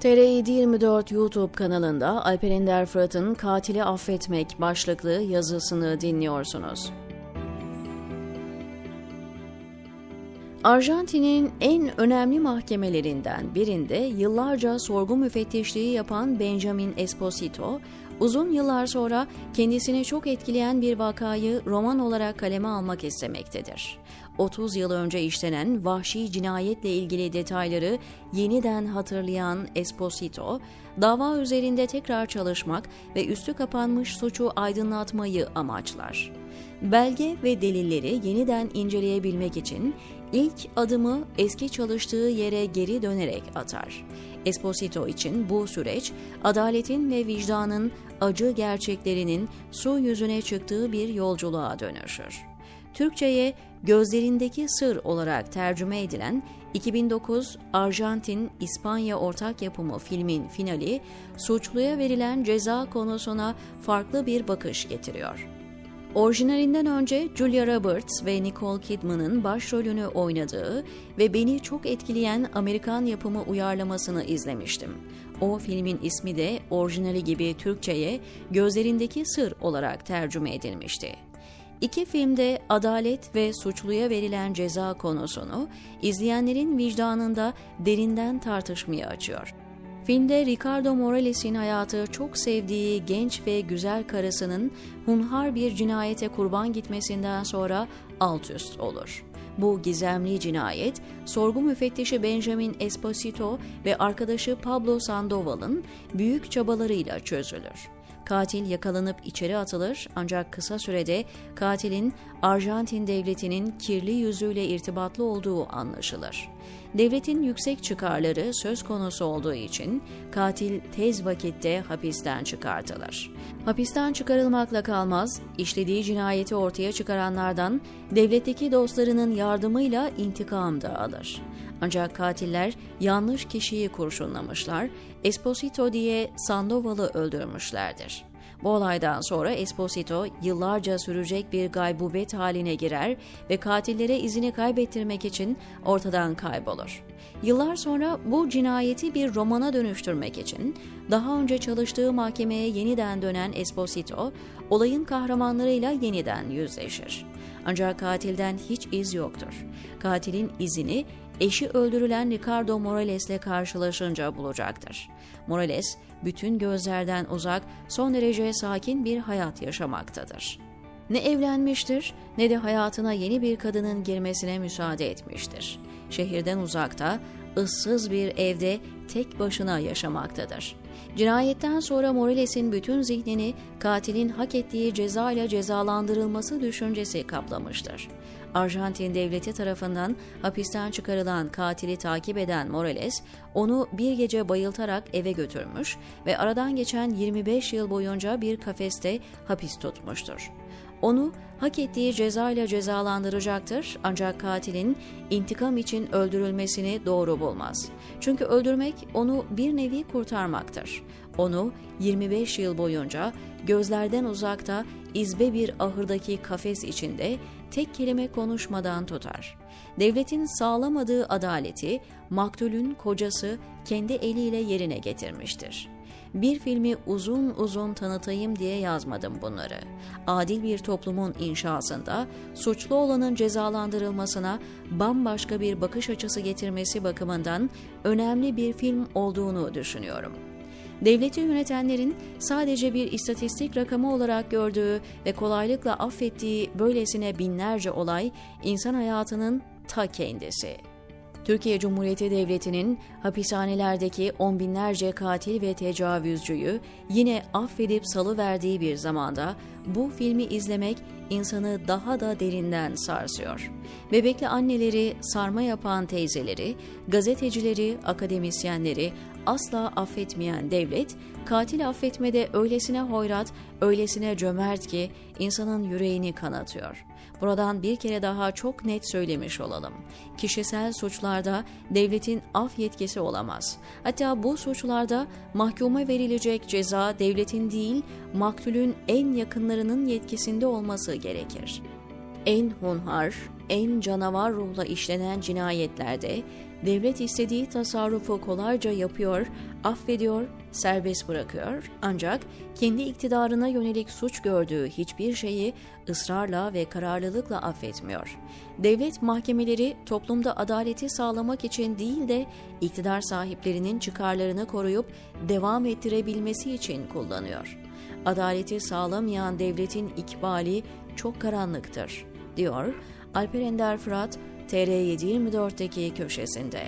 TR 24 YouTube kanalında Alper Ender Fırat'ın Katili Affetmek başlıklı yazısını dinliyorsunuz. Arjantin'in en önemli mahkemelerinden birinde yıllarca sorgu müfettişliği yapan Benjamin Esposito, uzun yıllar sonra kendisini çok etkileyen bir vakayı roman olarak kaleme almak istemektedir. 30 yıl önce işlenen vahşi cinayetle ilgili detayları yeniden hatırlayan Esposito, dava üzerinde tekrar çalışmak ve üstü kapanmış suçu aydınlatmayı amaçlar. Belge ve delilleri yeniden inceleyebilmek için ilk adımı eski çalıştığı yere geri dönerek atar. Esposito için bu süreç adaletin ve vicdanın acı gerçeklerinin su yüzüne çıktığı bir yolculuğa dönüşür. Türkçe'ye gözlerindeki sır olarak tercüme edilen 2009 Arjantin-İspanya ortak yapımı filmin finali suçluya verilen ceza konusuna farklı bir bakış getiriyor. Orijinalinden önce Julia Roberts ve Nicole Kidman'ın başrolünü oynadığı ve beni çok etkileyen Amerikan yapımı uyarlamasını izlemiştim. O filmin ismi de orijinali gibi Türkçe'ye Gözlerindeki Sır olarak tercüme edilmişti. İki filmde adalet ve suçluya verilen ceza konusunu izleyenlerin vicdanında derinden tartışmaya açıyor. Filmde Ricardo Morales'in hayatı çok sevdiği genç ve güzel karısının hunhar bir cinayete kurban gitmesinden sonra alt üst olur. Bu gizemli cinayet, sorgu müfettişi Benjamin Esposito ve arkadaşı Pablo Sandoval'ın büyük çabalarıyla çözülür. Katil yakalanıp içeri atılır ancak kısa sürede katilin Arjantin devletinin kirli yüzüyle irtibatlı olduğu anlaşılır. Devletin yüksek çıkarları söz konusu olduğu için katil tez vakitte hapisten çıkartılır. Hapisten çıkarılmakla kalmaz, işlediği cinayeti ortaya çıkaranlardan devletteki dostlarının yardımıyla intikam da alır. Ancak katiller yanlış kişiyi kurşunlamışlar, Esposito diye Sandoval'ı öldürmüşlerdir. Bu olaydan sonra Esposito yıllarca sürecek bir gaybubet haline girer ve katillere izini kaybettirmek için ortadan kaybolur. Yıllar sonra bu cinayeti bir romana dönüştürmek için daha önce çalıştığı mahkemeye yeniden dönen Esposito, olayın kahramanlarıyla yeniden yüzleşir. Ancak katilden hiç iz yoktur. Katilin izini eşi öldürülen Ricardo Morales'le karşılaşınca bulacaktır. Morales, bütün gözlerden uzak, son derece sakin bir hayat yaşamaktadır. Ne evlenmiştir ne de hayatına yeni bir kadının girmesine müsaade etmiştir. Şehirden uzakta, ıssız bir evde tek başına yaşamaktadır. Cinayetten sonra Morales'in bütün zihnini katilin hak ettiği ceza ile cezalandırılması düşüncesi kaplamıştır. Arjantin devleti tarafından hapisten çıkarılan katili takip eden Morales, onu bir gece bayıltarak eve götürmüş ve aradan geçen 25 yıl boyunca bir kafeste hapis tutmuştur. Onu hak ettiği ceza ile cezalandıracaktır ancak katilin intikam için öldürülmesini doğru bulmaz. Çünkü öldürmek onu bir nevi kurtarmaktır. Onu 25 yıl boyunca gözlerden uzakta izbe bir ahırdaki kafes içinde tek kelime konuşmadan tutar. Devletin sağlamadığı adaleti maktulün kocası kendi eliyle yerine getirmiştir. Bir filmi uzun uzun tanıtayım diye yazmadım bunları. Adil bir toplumun inşasında suçlu olanın cezalandırılmasına bambaşka bir bakış açısı getirmesi bakımından önemli bir film olduğunu düşünüyorum.'' devleti yönetenlerin sadece bir istatistik rakamı olarak gördüğü ve kolaylıkla affettiği böylesine binlerce olay insan hayatının ta kendisi. Türkiye Cumhuriyeti Devleti'nin hapishanelerdeki on binlerce katil ve tecavüzcüyü yine affedip salıverdiği bir zamanda bu filmi izlemek insanı daha da derinden sarsıyor. Bebekli anneleri, sarma yapan teyzeleri, gazetecileri, akademisyenleri asla affetmeyen devlet, katil affetmede öylesine hoyrat, öylesine cömert ki insanın yüreğini kanatıyor. Buradan bir kere daha çok net söylemiş olalım. Kişisel suçlarda devletin af yetkisi olamaz. Hatta bu suçlarda mahkuma verilecek ceza devletin değil, maktulün en yakınlarının yetkisinde olması gerekir. En hunhar, en canavar ruhla işlenen cinayetlerde devlet istediği tasarrufu kolayca yapıyor, affediyor, serbest bırakıyor ancak kendi iktidarına yönelik suç gördüğü hiçbir şeyi ısrarla ve kararlılıkla affetmiyor. Devlet mahkemeleri toplumda adaleti sağlamak için değil de iktidar sahiplerinin çıkarlarını koruyup devam ettirebilmesi için kullanıyor. Adaleti sağlamayan devletin ikbali çok karanlıktır, diyor Alper Ender Fırat, TR724'deki köşesinde.